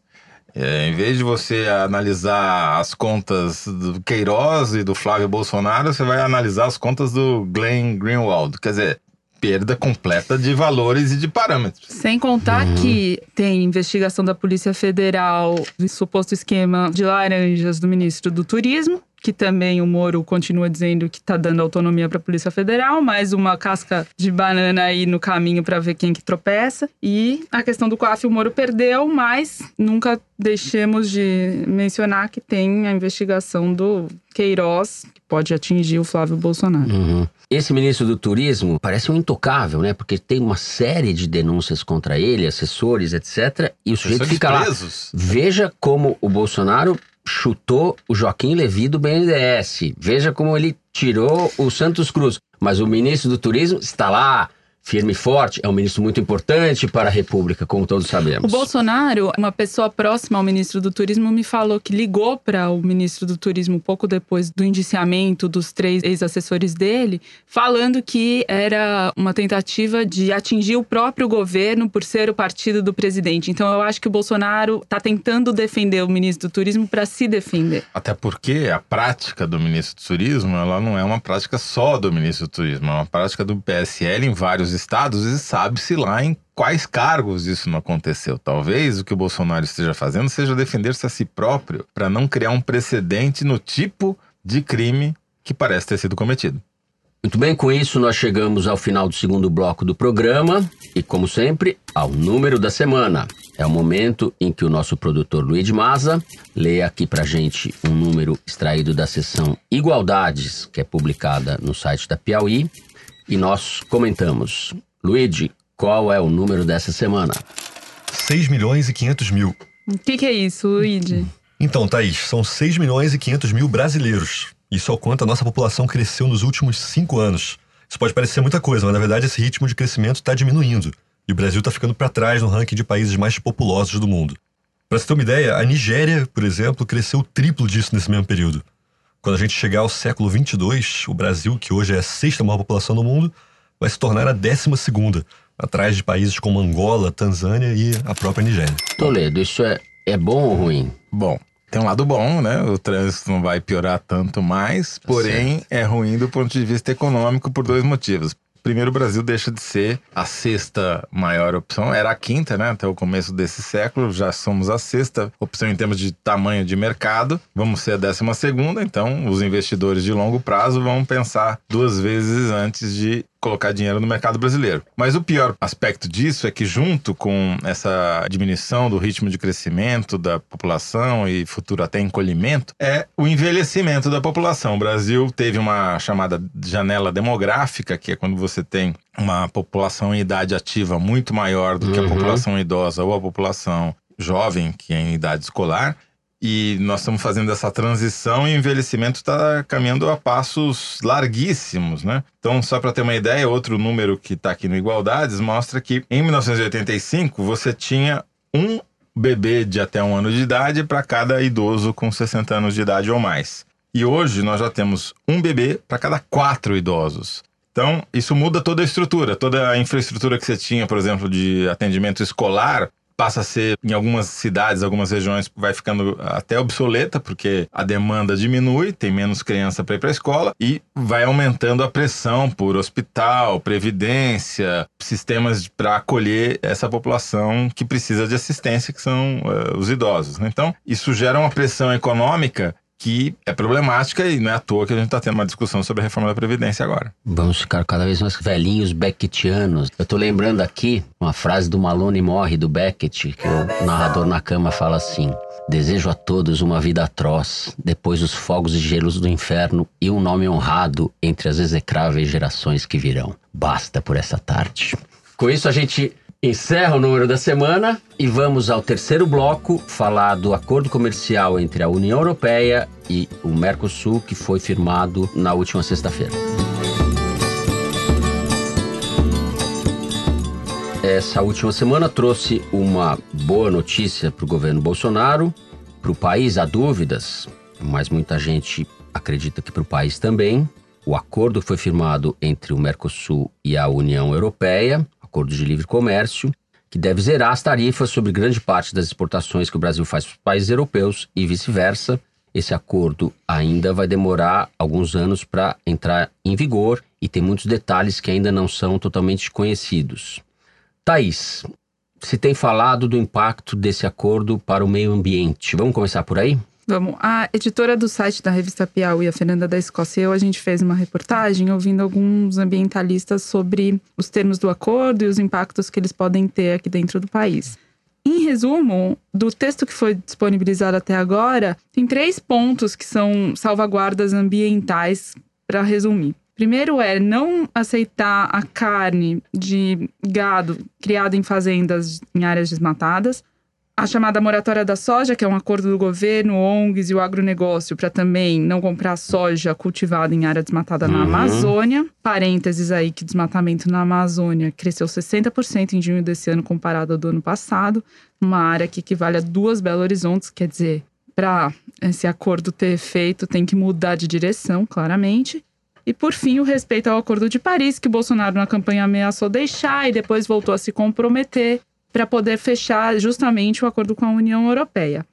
É, em vez de você analisar as contas do Queiroz e do Flávio Bolsonaro, você vai analisar as contas do Glenn Greenwald. Quer dizer, perda completa de valores e de parâmetros. Sem contar uhum. que tem investigação da Polícia Federal do suposto esquema de laranjas do ministro do Turismo, que também o Moro continua dizendo que está dando autonomia para a Polícia Federal, mais uma casca de banana aí no caminho para ver quem que tropeça. E a questão do COAF, o Moro perdeu, mas nunca deixemos de mencionar que tem a investigação do Queiroz, que pode atingir o Flávio Bolsonaro. Uhum. Esse ministro do Turismo parece um intocável, né? Porque tem uma série de denúncias contra ele, assessores, etc. E o sujeito fica presos. lá. Veja como o Bolsonaro chutou o Joaquim Levi do BNDES. Veja como ele tirou o Santos Cruz. Mas o ministro do Turismo está lá firme e forte, é um ministro muito importante para a República, como todos sabemos. O Bolsonaro, uma pessoa próxima ao ministro do Turismo, me falou que ligou para o ministro do Turismo pouco depois do indiciamento dos três ex-assessores dele, falando que era uma tentativa de atingir o próprio governo por ser o partido do presidente. Então eu acho que o Bolsonaro está tentando defender o ministro do Turismo para se defender. Até porque a prática do ministro do Turismo, ela não é uma prática só do ministro do Turismo, é uma prática do PSL em vários estados e sabe-se lá em quais cargos isso não aconteceu. Talvez o que o Bolsonaro esteja fazendo seja defender-se a si próprio para não criar um precedente no tipo de crime que parece ter sido cometido. Muito bem, com isso nós chegamos ao final do segundo bloco do programa e, como sempre, ao número da semana. É o momento em que o nosso produtor Luiz Maza lê aqui pra gente um número extraído da seção Igualdades, que é publicada no site da Piauí e nós comentamos. Luigi, qual é o número dessa semana? 6 milhões e 500 mil. O que, que, é isso, Luigi? Então, Thaís, são 6 milhões e 500 mil brasileiros. Isso é o quanto a nossa população cresceu nos últimos cinco anos. Isso pode parecer muita coisa, mas na verdade esse ritmo de crescimento está diminuindo. E o Brasil está ficando para trás no ranking de países mais populosos do mundo. Para você ter uma ideia, a Nigéria, por exemplo, cresceu o triplo disso nesse mesmo período. Quando a gente chegar ao século 22, o Brasil, que hoje é a sexta maior população do mundo, vai se tornar a décima segunda, atrás de países como Angola, Tanzânia e a própria Nigéria. Toledo, isso é, é bom ou ruim? Bom, tem um lado bom, né? O trânsito não vai piorar tanto mais, porém é ruim do ponto de vista econômico por dois motivos. Primeiro, o Brasil deixa de ser a sexta maior opção, era a quinta, né? Até o começo desse século, já somos a sexta opção em termos de tamanho de mercado, vamos ser a décima segunda, então os investidores de longo prazo vão pensar duas vezes antes de colocar dinheiro no mercado brasileiro. Mas o pior aspecto disso é que, junto com essa diminuição do ritmo de crescimento da população e futuro até encolhimento, é o envelhecimento da população. O Brasil teve uma chamada janela demográfica, que é quando você tem uma população em idade ativa muito maior do que a Uhum. população idosa ou a população jovem, que é em idade escolar. E nós estamos fazendo essa transição e o envelhecimento está caminhando a passos larguíssimos, né? Então, só para ter uma ideia, outro número que está aqui no Igualdades mostra que em 1985 você tinha um bebê de até um ano de idade para cada idoso com 60 anos de idade ou mais. E hoje nós já temos um bebê para cada quatro idosos. Então, isso muda toda a estrutura, toda a infraestrutura que você tinha, por exemplo, de atendimento escolar, passa a ser, em algumas cidades, algumas regiões, vai ficando até obsoleta, porque a demanda diminui, tem menos criança para ir para a escola e vai aumentando a pressão por hospital, previdência, sistemas para acolher essa população que precisa de assistência, que são eh, os idosos. né? Então, isso gera uma pressão econômica que é problemática e não é à toa que a gente está tendo uma discussão sobre a reforma da Previdência agora. Vamos ficar cada vez mais velhinhos becketianos. Eu tô lembrando aqui uma frase do Malone Morre, do Beckett, que o narrador na cama fala assim: Desejo a todos uma vida atroz, depois os fogos e gelos do inferno e um nome honrado entre as execráveis gerações que virão. Basta por essa tarde. Com isso, a gente encerra o número da semana e vamos ao terceiro bloco falar do acordo comercial entre a União Europeia e o Mercosul que foi firmado na última sexta-feira. Essa última semana trouxe uma boa notícia para o governo Bolsonaro. Para o país há dúvidas, mas muita gente acredita que para o país também. O acordo foi firmado entre o Mercosul e a União Europeia, acordo de livre comércio, que deve zerar as tarifas sobre grande parte das exportações que o Brasil faz para os países europeus e vice-versa. Esse acordo ainda vai demorar alguns anos para entrar em vigor e tem muitos detalhes que ainda não são totalmente conhecidos. Thaís, se tem falado do impacto desse acordo para o meio ambiente. Vamos começar por aí? Vamos. A editora do site da revista Piauí, a Fernanda da Escócia e eu, a gente fez uma reportagem ouvindo alguns ambientalistas sobre os termos do acordo e os impactos que eles podem ter aqui dentro do país. Em resumo, do texto que foi disponibilizado até agora, tem três pontos que são salvaguardas ambientais, para resumir. Primeiro é não aceitar a carne de gado criado em fazendas em áreas desmatadas. A chamada moratória da soja, que é um acordo do governo, ONGs e o agronegócio para também não comprar soja cultivada em área desmatada na Uhum. Amazônia. Parênteses aí que desmatamento na Amazônia cresceu 60% em junho desse ano comparado ao do ano passado, uma área que equivale a duas Belo Horizontes, quer dizer, para esse acordo ter efeito tem que mudar de direção, claramente. E por fim, o respeito ao Acordo de Paris, que Bolsonaro na campanha ameaçou deixar e depois voltou a se comprometer para poder fechar justamente o acordo com a União Europeia.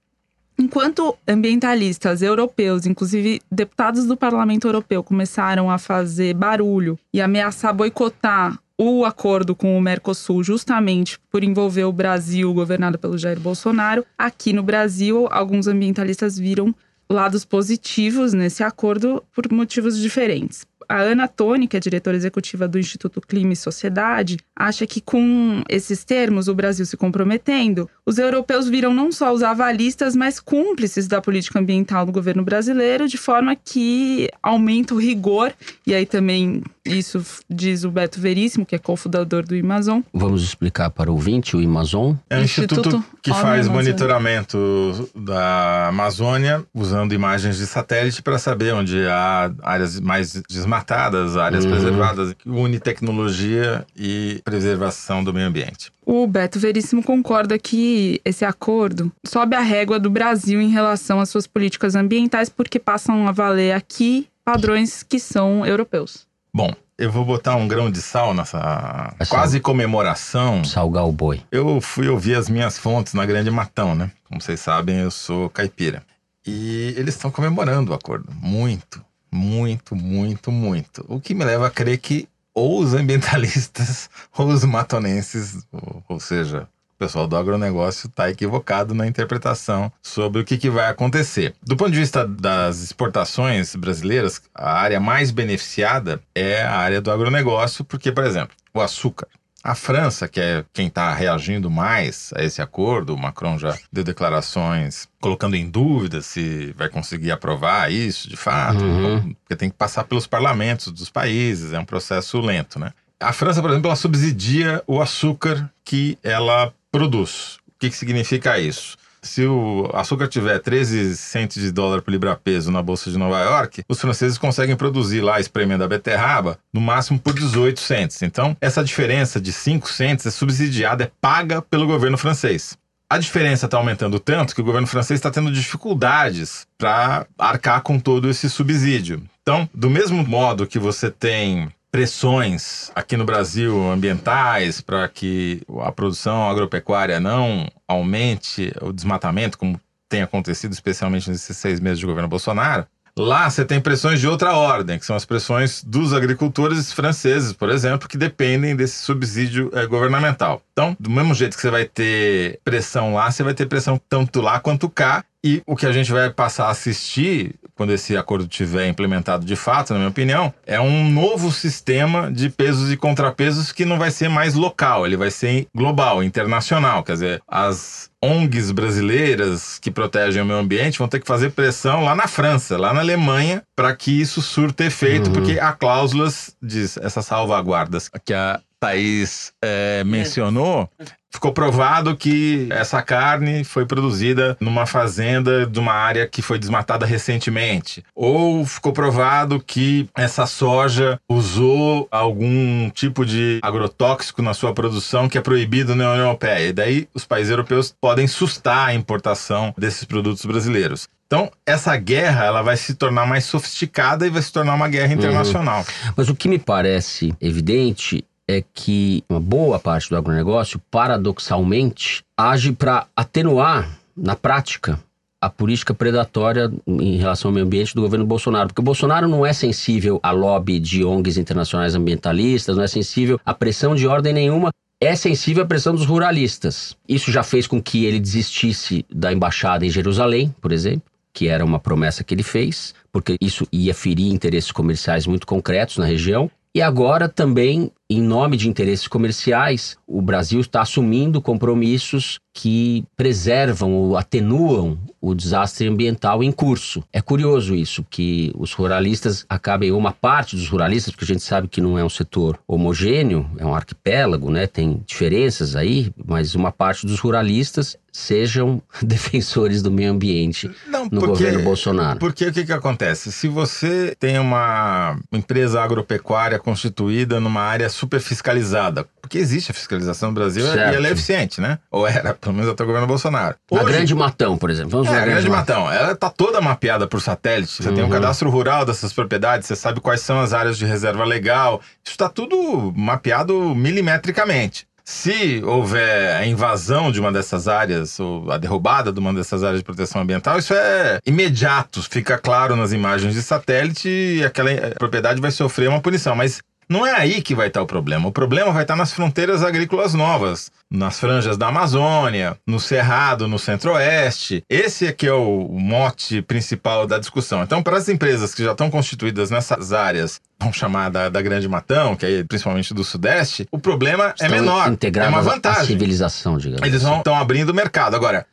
Enquanto ambientalistas europeus, inclusive deputados do Parlamento Europeu, começaram a fazer barulho e ameaçar boicotar o acordo com o Mercosul, justamente por envolver o Brasil, governado pelo Jair Bolsonaro, aqui no Brasil, alguns ambientalistas viram lados positivos nesse acordo por motivos diferentes. A Ana Toni, que é diretora executiva do Instituto Clima e Sociedade, acha que com esses termos, o Brasil se comprometendo, os europeus viram não só os avalistas, mas cúmplices da política ambiental do governo brasileiro, de forma que aumenta o rigor, e aí também Isso diz o Beto Veríssimo, que é cofundador do Amazon. Vamos explicar para o ouvinte o Amazon. É um instituto, Instituto que faz Amazônia. monitoramento da Amazônia usando imagens de satélite para saber onde há áreas mais desmatadas, áreas Uhum. preservadas, que une tecnologia e preservação do meio ambiente. O Beto Veríssimo concorda que esse acordo sobe a régua do Brasil em relação às suas políticas ambientais, porque passam a valer aqui padrões que são europeus. Bom, eu vou botar um grão de sal nessa Essa- quase comemoração. Salgar o boi. Eu fui ouvir as minhas fontes na Grande Matão, né? Como vocês sabem, eu sou caipira. E eles estão comemorando o acordo. Muito, muito, muito, muito. O que me leva a crer que ou os ambientalistas ou os matonenses, ou, ou seja, o pessoal do agronegócio está equivocado na interpretação sobre o que, que vai acontecer. Do ponto de vista das exportações brasileiras, a área mais beneficiada é a área do agronegócio, porque, por exemplo, o açúcar. A França, que é quem está reagindo mais a esse acordo, o Macron já deu declarações colocando em dúvida se vai conseguir aprovar isso de fato, Uhum. porque tem que passar pelos parlamentos dos países, é um processo lento, né? A França, por exemplo, ela subsidia o açúcar que ela produz. O que, que significa isso? Se o açúcar tiver 13 centos de dólar por libra-peso na Bolsa de Nova York, os franceses conseguem produzir lá, espremendo a beterraba, no máximo por 18 centos. Então, essa diferença de 5 centos é subsidiada, é paga pelo governo francês. A diferença está aumentando tanto que o governo francês está tendo dificuldades para arcar com todo esse subsídio. Então, do mesmo modo que você tem pressões aqui no Brasil ambientais para que a produção agropecuária não aumente o desmatamento, como tem acontecido especialmente nesses seis meses de governo Bolsonaro, Lá você tem pressões de outra ordem, que são as pressões dos agricultores franceses, por exemplo, que dependem desse subsídio eh, governamental. Então, do mesmo jeito que você vai ter pressão lá, você vai ter pressão tanto lá quanto cá. E o que a gente vai passar a assistir, quando esse acordo tiver implementado de fato, na minha opinião, é um novo sistema de pesos e contrapesos que não vai ser mais local, ele vai ser global, internacional. Quer dizer, as ONGs brasileiras que protegem o meio ambiente vão ter que fazer pressão lá na França, lá na Alemanha, para que isso surta efeito, porque há cláusulas, diz, essas salvaguardas que a Thaís eh, mencionou, ficou provado que essa carne foi produzida numa fazenda de uma área que foi desmatada recentemente. Ou ficou provado que essa soja usou algum tipo de agrotóxico na sua produção que é proibido na União Europeia. E daí os países europeus podem sustar a importação desses produtos brasileiros. Então, essa guerra ela vai se tornar mais sofisticada e vai se tornar uma guerra internacional. Mas o que me parece evidente é que uma boa parte do agronegócio, paradoxalmente, age para atenuar, na prática, a política predatória em relação ao meio ambiente do governo Bolsonaro. Porque o Bolsonaro não é sensível à lobby de ONGs internacionais ambientalistas, não é sensível à pressão de ordem nenhuma. É sensível à pressão dos ruralistas. Isso já fez com que ele desistisse da embaixada em Jerusalém, por exemplo que era uma promessa que ele fez, porque isso ia ferir interesses comerciais muito concretos na região. E agora também, em nome de interesses comerciais, o Brasil está assumindo compromissos que preservam ou atenuam o desastre ambiental em curso. É curioso isso, que os ruralistas acabem, ou uma parte dos ruralistas, porque a gente sabe que não é um setor homogêneo, é um arquipélago, né? tem diferenças aí, mas uma parte dos ruralistas sejam defensores do meio ambiente Não, no governo Bolsonaro. Porque o que, que acontece? Se você tem uma empresa agropecuária constituída numa área super fiscalizada, porque existe a fiscalização no Brasil Certo. e ela é eficiente, né? Ou era, pelo menos até o governo Bolsonaro. Na Hoje- Grande Matão, por exemplo. Vamos é, ver a Grande Matão, ela está toda mapeada por satélite. Você tem um Uhum. cadastro rural dessas propriedades, você sabe quais são as áreas de reserva legal. Isso está tudo mapeado milimetricamente. Se houver a invasão de uma dessas áreas, ou a derrubada de uma dessas áreas de proteção ambiental, isso é imediato, fica claro nas imagens de satélite e aquela eh, propriedade vai sofrer uma punição. Mas não é aí que vai estar o problema. O problema vai estar nas fronteiras agrícolas novas, nas franjas da Amazônia, no Cerrado, no Centro-Oeste. Esse é que é o mote principal da discussão. Então, para as empresas que já estão constituídas nessas áreas, vamos chamar da, da Grande Matão, que é principalmente do Sudeste, o problema é Estão menor. É uma vantagem. civilização, digamos Eles assim. estão abrindo o mercado. Agora,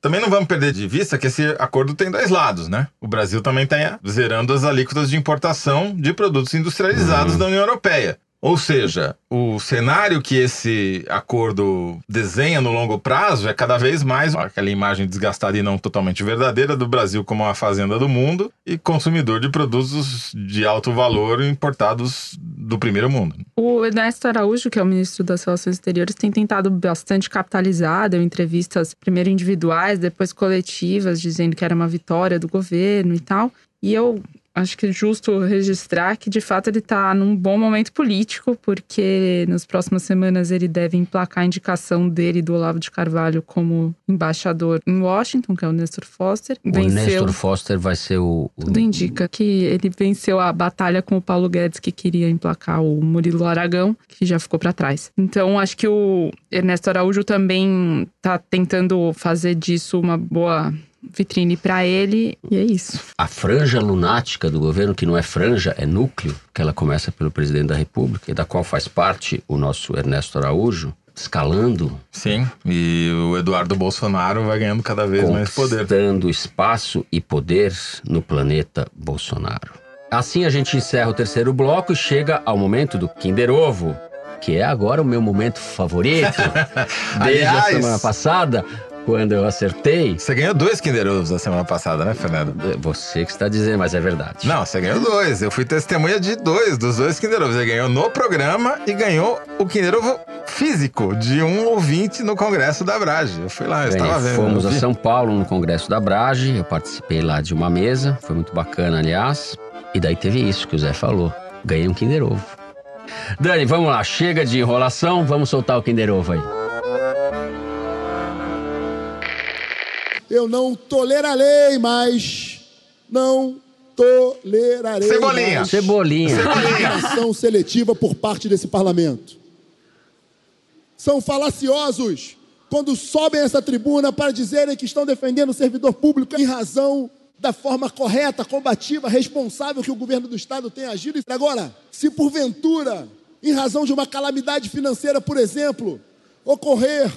Também não vamos perder de vista que esse acordo tem dois lados, né? O Brasil também está zerando as alíquotas de importação de produtos industrializados da União Europeia. Ou seja, o cenário que esse acordo desenha no longo prazo é cada vez mais aquela imagem desgastada e não totalmente verdadeira do Brasil como a fazenda do mundo e consumidor de produtos de alto valor importados do primeiro mundo. O Ernesto Araújo, que é o ministro das Relações Exteriores, tem tentado bastante capitalizar, deu entrevistas primeiro individuais, depois coletivas, dizendo que era uma vitória do governo e tal. E eu acho que é justo registrar que de fato ele está num bom momento político, porque nas próximas semanas ele deve emplacar a indicação dele do Olavo de Carvalho como embaixador em Washington, que é o Nestor Foster. O Nestor Foster vai ser o, o. Tudo indica que ele venceu a batalha com o Paulo Guedes, que queria emplacar o Murilo Aragão, que já ficou para trás. Então acho que o Ernesto Araújo também está tentando fazer disso uma boa vitrine para ele e é isso. A franja lunática do governo, que não é franja, é núcleo, que ela começa pelo presidente da República e da qual faz parte o nosso Ernesto Araújo, escalando. Sim, e o Eduardo Bolsonaro vai ganhando cada vez mais poder. Dando espaço e poder no planeta Bolsonaro. Assim a gente encerra o terceiro bloco e chega ao momento do Kinder Ovo, que é agora o meu momento favorito. Desde Aliás, a semana passada, quando eu acertei. Você ganhou dois Kinder Ovos na semana passada, né, Fernando? Você que está dizendo, mas é verdade. Não, você ganhou dois. Eu fui testemunha de dois, dos dois Kinder Ovos. Você ganhou no programa e ganhou o Kinder Ovo físico de um ouvinte no Congresso da Brage. Eu fui lá, eu Bem, estava vendo. Fomos a. São Paulo no Congresso da Brage, eu participei lá de uma mesa, foi muito bacana, aliás. E daí teve isso que o Zé falou. Ganhei um Kinder Ovo. Dani, vamos lá, chega de enrolação, vamos soltar o Kinder Ovo aí. Eu não tolerarei mais. Não tolerarei Cebolinha. mais Cebolinha. ação seletiva por parte desse parlamento. São falaciosos quando sobem essa tribuna para dizerem que estão defendendo o servidor público em razão da forma correta, combativa, responsável que o governo do estado tem agido. Agora, se porventura, em razão de uma calamidade financeira, por exemplo, ocorrer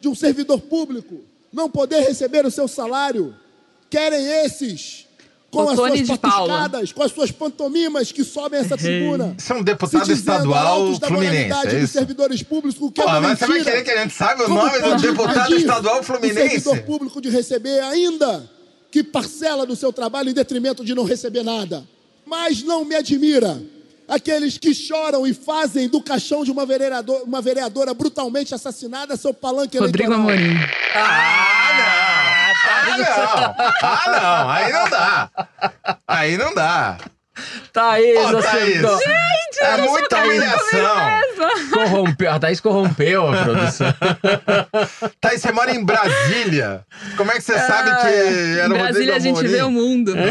de um servidor público não poder receber o seu salário, querem esses com as suas patuscadas, com as suas pantomimas que sobem essa tribuna. Você é um deputado estadual da fluminense, é dos isso? servidores públicos, o que é Pô, uma mas você vai querer que a gente saiba o nome do deputado estadual O fluminense? servidor público de receber ainda que parcela do seu trabalho em detrimento de não receber nada. Mas não me admira aqueles que choram e fazem do caixão de uma, vereador, uma vereadora brutalmente assassinada seu palanque Rodrigo eleitoral. Amorim. Ah, não! Ah, não! Ah, não! Aí não dá! Aí não dá! Thaís, você Thaís! co- é muita humilhação! corrompeu. A Thaís corrompeu a produção. Thaís, você mora em Brasília. Como é que você sabe que era Em o Brasília a gente Rodrigo vê o Amorim? mundo.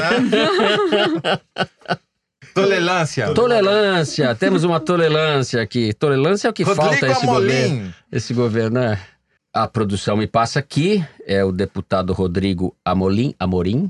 Tolerância. Tolerância, temos uma tolerância aqui. Tolerância é o que Rodrigo falta a esse Amorim. governo. Esse governo, né? A produção me passa aqui, é o deputado Rodrigo Amolim, Amorim,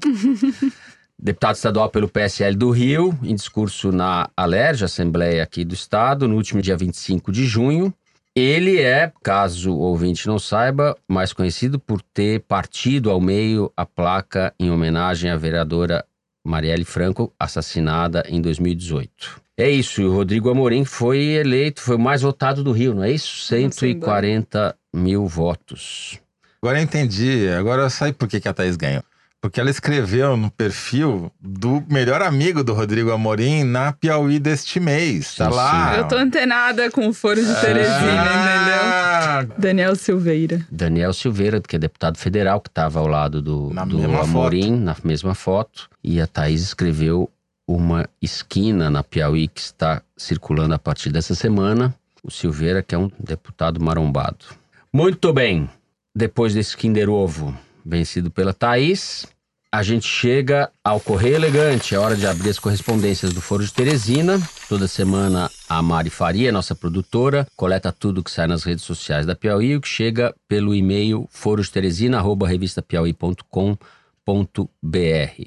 deputado estadual pelo PSL do Rio, em discurso na Alerj, Assembleia aqui do Estado, no último dia 25 de junho. Ele é, caso o ouvinte não saiba, mais conhecido por ter partido ao meio a placa em homenagem à vereadora Marielle Franco, assassinada em 2018. É isso, e o Rodrigo Amorim foi eleito, foi o mais votado do Rio, não é isso? 140 mil votos. Agora eu entendi. Agora eu sei por que, que a Thaís ganhou. Porque ela escreveu no perfil do melhor amigo do Rodrigo Amorim na Piauí deste mês. Tá lá. Eu tô antenada com o foro de Teresina, Ah, entendeu? Daniel Silveira. Daniel Silveira, que é deputado federal, que estava ao lado do, Na do Amorim, na mesma foto. E a Thaís escreveu uma esquina na Piauí que está circulando a partir dessa semana. O Silveira, que é um deputado marombado. Muito bem. Depois desse Kinder Ovo vencido pela Thaís, a gente chega ao Correio Elegante. É hora de abrir as correspondências do Foro de Teresina. Toda semana a Mari Faria, nossa produtora, coleta tudo que sai nas redes sociais da Piauí, o que chega pelo e-mail forosteresina.revistapiauí.com.br.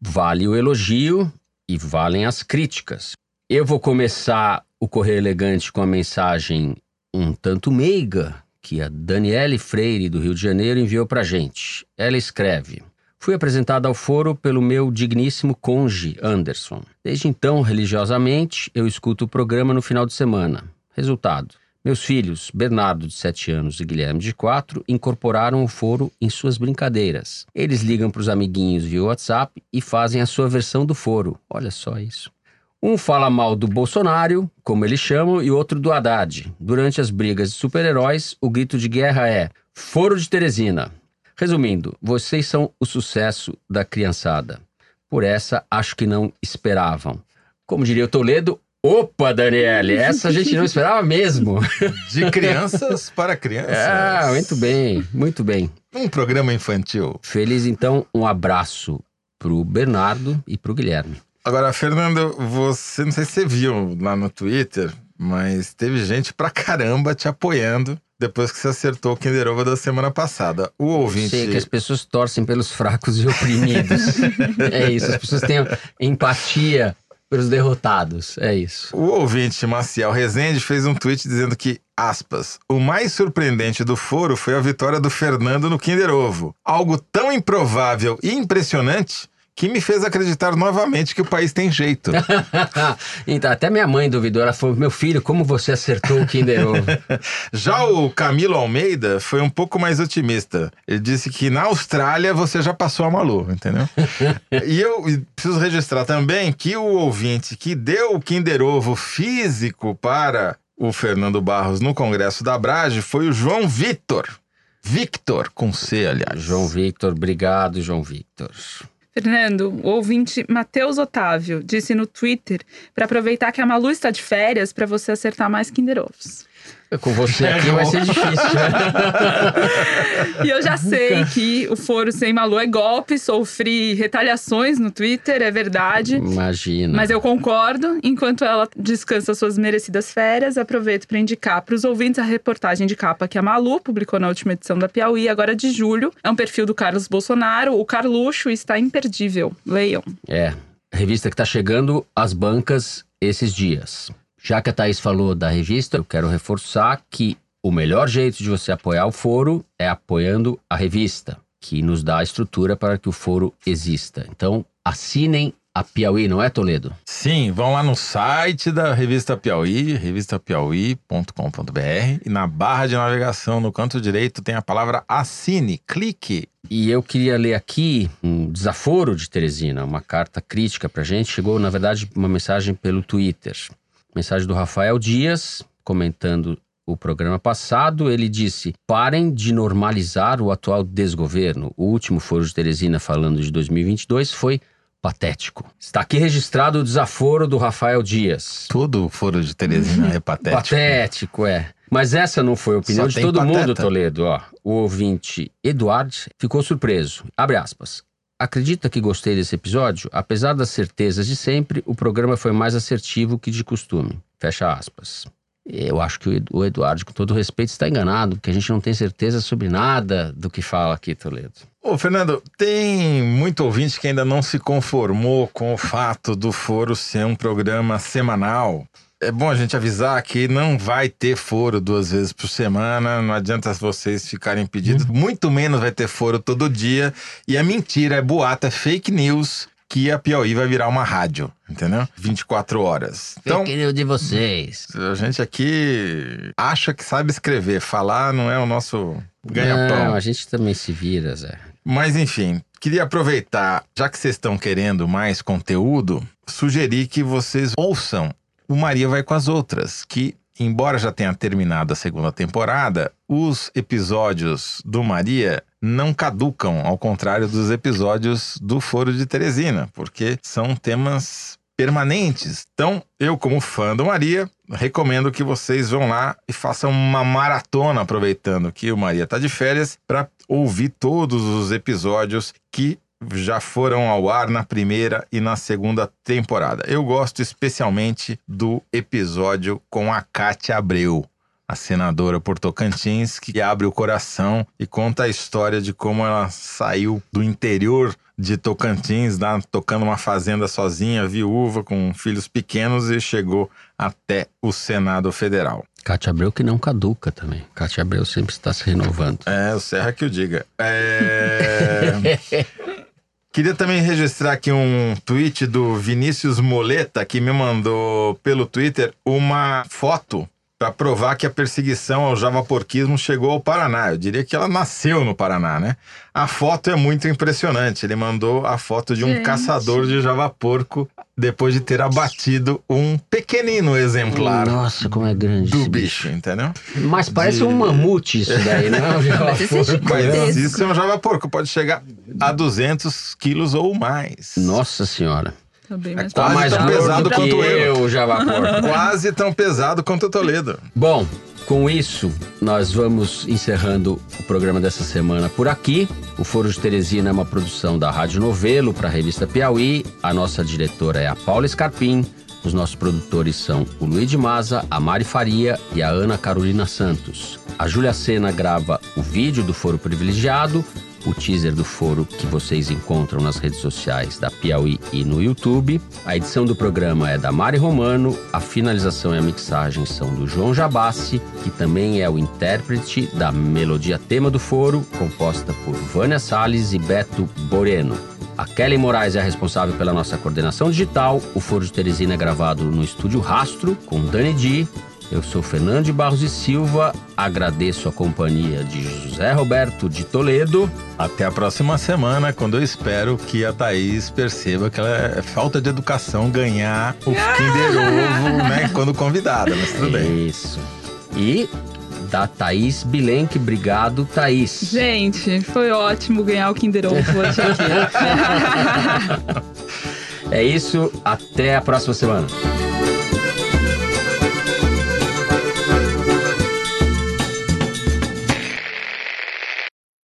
Vale o elogio e valem as críticas. Eu vou começar o Correio Elegante com a mensagem um tanto meiga que a Daniele Freire, do Rio de Janeiro, enviou para gente. Ela escreve: Fui apresentada ao foro pelo meu digníssimo conge, Anderson. Desde então, religiosamente, eu escuto o programa no final de semana. Resultado: meus filhos, Bernardo, de 7 anos, e Guilherme, de 4, incorporaram o foro em suas brincadeiras. Eles ligam para os amiguinhos via WhatsApp e fazem a sua versão do foro. Olha só isso. Um fala mal do Bolsonaro, como eles chamam, e outro do Haddad. Durante as brigas de super-heróis, o grito de guerra é: Foro de Teresina. Resumindo, vocês são o sucesso da criançada. Por essa, acho que não esperavam. Como diria o Toledo, Opa, Daniele, essa a gente não esperava mesmo. De crianças para crianças. Ah, muito bem, muito bem. Um programa infantil. Feliz então, um abraço pro Bernardo e pro Guilherme. Agora, Fernando, você não sei se você viu lá no Twitter, mas teve gente pra caramba te apoiando depois que você acertou o Kinder Ovo da semana passada. O ouvinte. Sei que as pessoas torcem pelos fracos e oprimidos. é isso, as pessoas têm empatia pelos derrotados. É isso. O ouvinte Maciel Rezende fez um tweet dizendo que, aspas, o mais surpreendente do foro foi a vitória do Fernando no Kinder Ovo. Algo tão improvável e impressionante que me fez acreditar novamente que o país tem jeito. então, até minha mãe duvidou. Ela falou: Meu filho, como você acertou o Kinder Ovo? já o Camilo Almeida foi um pouco mais otimista. Ele disse que na Austrália você já passou a Malu, entendeu? e eu preciso registrar também que o ouvinte que deu o Kinder Ovo físico para o Fernando Barros no Congresso da Brage foi o João Vitor. Victor, com C, aliás. João Victor, obrigado, João Victor. Fernando, o ouvinte Matheus Otávio disse no Twitter para aproveitar que a Malu está de férias para você acertar mais Kinder Ovos. Com você aqui vai ser difícil. e eu já sei que o foro sem Malu é golpe, sofri retaliações no Twitter, é verdade. Imagina. Mas eu concordo. Enquanto ela descansa suas merecidas férias, aproveito para indicar para os ouvintes a reportagem de capa que a Malu publicou na última edição da Piauí, agora de julho. É um perfil do Carlos Bolsonaro, o Carluxo, está imperdível. Leiam. É, revista que está chegando às bancas esses dias. Já que a Thaís falou da revista, eu quero reforçar que o melhor jeito de você apoiar o foro é apoiando a revista, que nos dá a estrutura para que o foro exista. Então, assinem a Piauí, não é, Toledo? Sim, vão lá no site da revista Piauí, revistapiauí.com.br e na barra de navegação no canto direito tem a palavra assine, clique. E eu queria ler aqui um desaforo de Teresina, uma carta crítica pra gente. Chegou, na verdade, uma mensagem pelo Twitter. Mensagem do Rafael Dias, comentando o programa passado, ele disse: parem de normalizar o atual desgoverno. O último Foro de Teresina, falando de 2022, foi patético. Está aqui registrado o desaforo do Rafael Dias. Todo Foro de Teresina é patético. Patético, é. Mas essa não foi a opinião Só de todo pateta. mundo, Toledo. Ó, o ouvinte Eduardo ficou surpreso. Abre aspas. Acredita que gostei desse episódio? Apesar das certezas de sempre, o programa foi mais assertivo que de costume. Fecha aspas. Eu acho que o Edu- o Eduardo, com todo respeito, está enganado, porque a gente não tem certeza sobre nada do que fala aqui, Toledo. Ô, Fernando, tem muito ouvinte que ainda não se conformou com o fato do foro ser um programa semanal. É bom a gente avisar que não vai ter foro duas vezes por semana, não adianta vocês ficarem pedidos, muito menos vai ter foro todo dia. E é mentira, é boato, é fake news que a Piauí vai virar uma rádio, entendeu? 24 horas. Então, Fake news de vocês. a gente aqui acha que sabe escrever, falar não é o nosso Não, ganha-pão. a gente também se vira, Zé. Mas enfim, queria aproveitar, já que vocês estão querendo mais conteúdo, sugerir que vocês ouçam o Maria Vai com as Outras, que, embora já tenha terminado a segunda temporada, os episódios do Maria não caducam, ao contrário dos episódios do Foro de Teresina, porque são temas permanentes. Então, eu, como fã do Maria, recomendo que vocês vão lá e façam uma maratona, aproveitando que o Maria está de férias, para ouvir todos os episódios que já foram ao ar na primeira e na segunda temporada. Eu gosto especialmente do episódio com a Kátia Abreu. a senadora por Tocantins, que abre o coração e conta a história de como ela saiu do interior de Tocantins, lá, tocando uma fazenda sozinha, viúva, com filhos pequenos, e chegou até o Senado Federal. Cátia Abreu que não caduca também. Cátia Abreu sempre está se renovando. É, o Serra que o diga. É... Queria também registrar aqui um tweet do Vinícius Moleta, que me mandou pelo Twitter uma foto para provar que a perseguição ao javaporquismo chegou ao Paraná. Eu diria que ela nasceu no Paraná, né? A foto é muito impressionante. Ele mandou a foto de um Gente. caçador de javaporco depois de ter abatido um pequenino exemplar Nossa, como é grande do esse bicho, entendeu? Mas parece De- um mamute isso daí, né? Mas é Mas isso é um javaporco, pode chegar a 200 quilos ou mais. Nossa senhora. Tá bem É mais quase mais tão pesado que quanto eu. eu, Javaporco. Quase tão pesado quanto o Toledo. Bom, com isso, nós vamos encerrando o programa dessa semana por aqui. O Foro de Teresina é uma produção da Rádio Novelo para a revista Piauí. A nossa diretora é a Paula Scarpim. Os nossos produtores são o Luiz de Maza, a Mari Faria e a Ana Carolina Santos. A Júlia Sena grava o vídeo do Foro Privilegiado, o teaser do foro que vocês encontram nas redes sociais da Piauí e no YouTube. A edição do programa é da Mari Romano, a finalização e a mixagem são do João Jabassi, que também é o intérprete da melodia tema do foro, composta por Vânia Salles e Beto Boreno. A Kelly Moraes é a responsável pela nossa coordenação digital. O Foro de Teresina é gravado no estúdio Rastro, com Dani Di, eu sou Fernando de Barros e Silva, agradeço a companhia de José Roberto de Toledo. Até a próxima semana, quando eu espero que a Thaís perceba que ela é falta de educação ganhar o Kinder Ovo, né, quando convidada, mas tudo bem. Isso. E da Thaís Bilenque, obrigado, Thaís. Gente, foi ótimo ganhar o Kinder Ovo hoje aqui. É isso, até a próxima semana.